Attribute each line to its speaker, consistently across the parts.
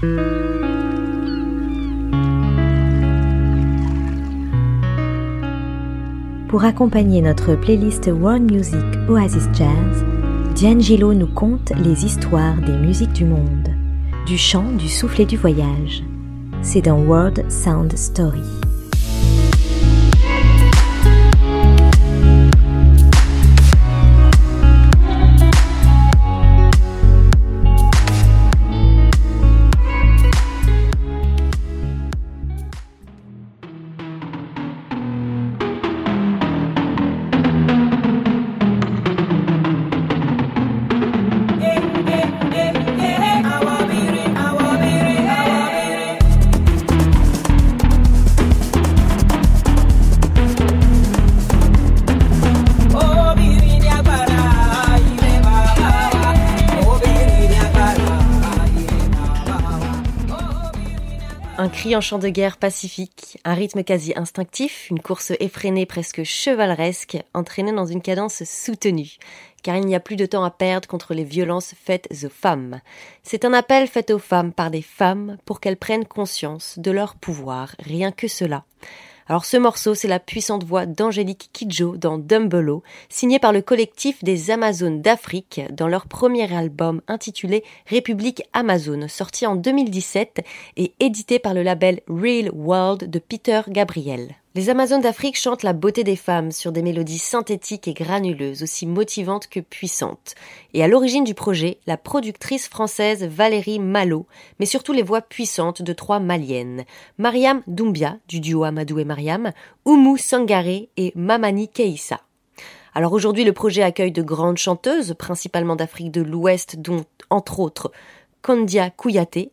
Speaker 1: Pour accompagner notre playlist World Music Oasis Jazz, D'Angelo nous conte les histoires des musiques du monde, du chant, du souffle et du voyage. C'est dans World Sound Story.
Speaker 2: Un cri en chant de guerre pacifique, un rythme quasi instinctif, une course effrénée presque chevaleresque, entraînée dans une cadence soutenue, car il n'y a plus de temps à perdre contre les violences faites aux femmes. C'est un appel fait aux femmes par des femmes pour qu'elles prennent conscience de leur pouvoir, rien que cela. Alors ce morceau, c'est la puissante voix d'Angélique Kidjo dans Dumbolo, signé par le collectif des Amazones d'Afrique dans leur premier album intitulé République Amazone, sorti en 2017 et édité par le label Real World de Peter Gabriel. Les Amazones d'Afrique chantent la beauté des femmes sur des mélodies synthétiques et granuleuses, aussi motivantes que puissantes. Et à l'origine du projet, la productrice française Valérie Malo, mais surtout les voix puissantes de trois maliennes. Mariam Doumbia, du duo Amadou et Mariam, Oumou Sangaré et Mamani Keïssa. Alors aujourd'hui, le projet accueille de grandes chanteuses, principalement d'Afrique de l'Ouest, dont, entre autres, Kondia Kouyaté,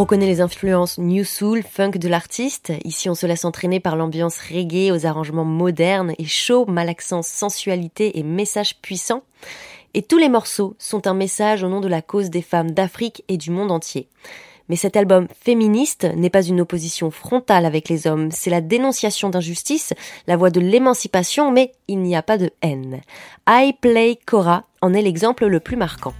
Speaker 2: reconnaît les influences new soul, funk de l'artiste. Ici, on se laisse entraîner par l'ambiance reggae aux arrangements modernes et chauds, malaxant sensualité et message puissant. Et tous les morceaux sont un message au nom de la cause des femmes d'Afrique et du monde entier. Mais cet album féministe n'est pas une opposition frontale avec les hommes, c'est la dénonciation d'injustice, la voix de l'émancipation, mais il n'y a pas de haine. I Play Cora en est l'exemple le plus marquant.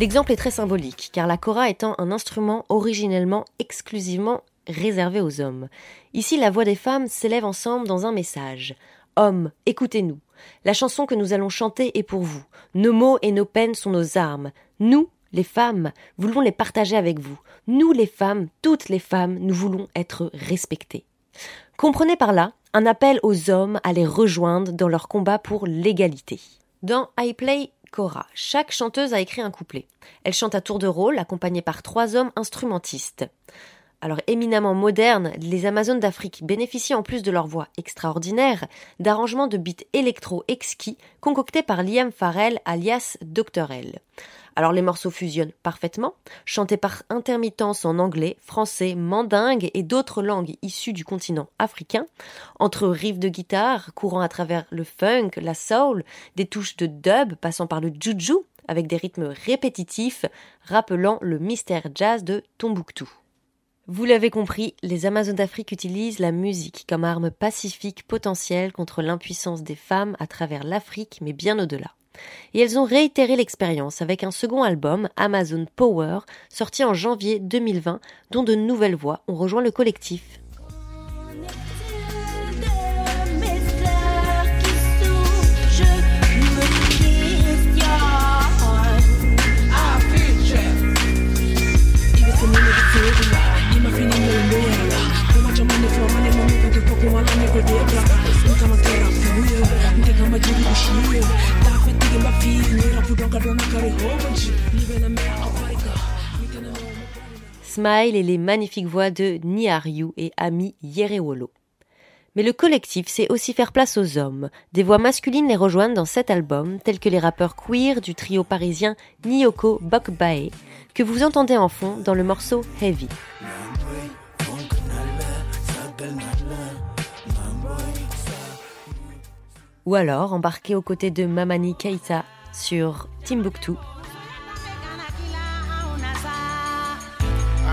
Speaker 2: L'exemple est très symbolique, car la kora étant un instrument originellement exclusivement réservé aux hommes. Ici, la voix des femmes s'élève ensemble dans un message. Hommes, écoutez-nous. La chanson que nous allons chanter est pour vous. Nos mots et nos peines sont nos armes. Nous, les femmes, voulons les partager avec vous. Nous, les femmes, toutes les femmes, nous voulons être respectées. Comprenez par là un appel aux hommes à les rejoindre dans leur combat pour l'égalité. Dans I Play Cora. Chaque chanteuse a écrit un couplet. Elle chante à tour de rôle, accompagnée par trois hommes instrumentistes. Alors éminemment modernes, les Amazones d'Afrique bénéficient en plus de leur voix extraordinaire d'arrangements de beats électro exquis concoctés par Liam Farrell alias Dr. L. Alors les morceaux fusionnent parfaitement, chantés par intermittence en anglais, français, mandingue et d'autres langues issues du continent africain, entre riffs de guitare courant à travers le funk, la soul, des touches de dub passant par le juju avec des rythmes répétitifs rappelant le mystère jazz de Tombouctou. Vous l'avez compris, les Amazones d'Afrique utilisent la musique comme arme pacifique potentielle contre l'impuissance des femmes à travers l'Afrique, mais bien au-delà. Et elles ont réitéré l'expérience avec un second album, Amazon Power, sorti en janvier 2020, dont de nouvelles voix ont rejoint le collectif. Smile et les magnifiques voix de Niharyu et Ami Yerewolo. Mais le collectif sait aussi faire place aux hommes. Des voix masculines les rejoignent dans cet album, tels que les rappeurs queer du trio parisien Niyoko Bokbae, que vous entendez en fond dans le morceau Heavy. Ou alors embarqué aux côtés de Mamani Keita sur Timbuktu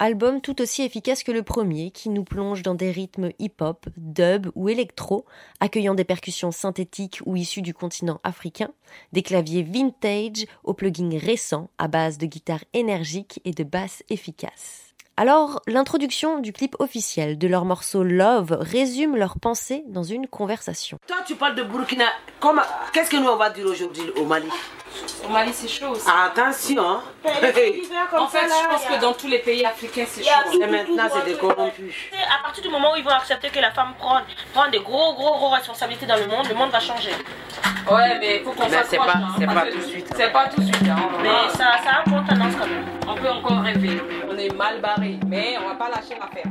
Speaker 2: Album tout aussi efficace que le premier, qui nous plonge dans des rythmes hip-hop, dub ou électro, accueillant des percussions synthétiques ou issues du continent africain, des claviers vintage aux plugins récents à base de guitares énergiques et de basses efficaces. Alors, l'introduction du clip officiel de leur morceau Love résume leur pensée dans une conversation.
Speaker 3: Toi, tu parles de Burkina. Qu'est-ce que nous on va dire aujourd'hui au Mali?
Speaker 4: Au Mali, c'est chaud aussi.
Speaker 3: Attention. Hein.
Speaker 4: en fait, je pense que dans tous les pays africains, c'est chaud.
Speaker 3: Et maintenant, c'est des corrompus.
Speaker 5: À partir du moment où ils vont accepter que la femme prend, prend des gros, gros, gros responsabilités dans le monde, le monde va changer.
Speaker 4: Ouais, mais il faut qu'on
Speaker 3: Mais
Speaker 4: fasse
Speaker 3: c'est pas, c'est pas tout de suite.
Speaker 4: C'est pas tout de suite. Hein.
Speaker 5: Mais ça, ça a un bon tendance quand même.
Speaker 4: On peut encore rêver. On est mal barré, mais on va pas lâcher l'affaire.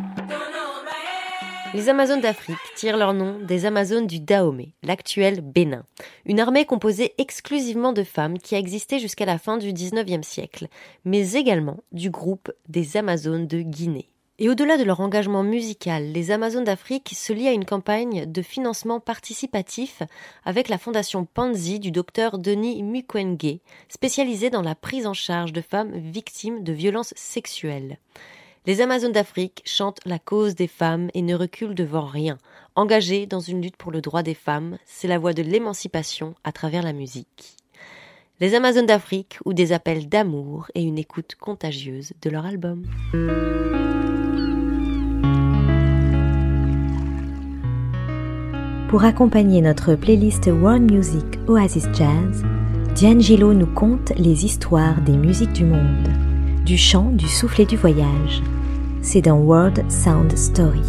Speaker 2: Les Amazones d'Afrique tirent leur nom des Amazones du Dahomey, l'actuel Bénin, une armée composée exclusivement de femmes qui a existé jusqu'à la fin du XIXe siècle, mais également du groupe des Amazones de Guinée. Et au-delà de leur engagement musical, les Amazones d'Afrique se lient à une campagne de financement participatif avec la fondation Panzi du docteur Denis Mukwege, spécialisée dans la prise en charge de femmes victimes de violences sexuelles. Les Amazones d'Afrique chantent la cause des femmes et ne reculent devant rien. Engagées dans une lutte pour le droit des femmes, c'est la voie de l'émancipation à travers la musique. Les Amazones d'Afrique ou des appels d'amour et une écoute contagieuse de leur album.
Speaker 1: Pour accompagner notre playlist World Music Oasis Jazz, D'Angelo nous conte les histoires des musiques du monde, du chant, du souffle et du voyage. C'est dans World Sound Story.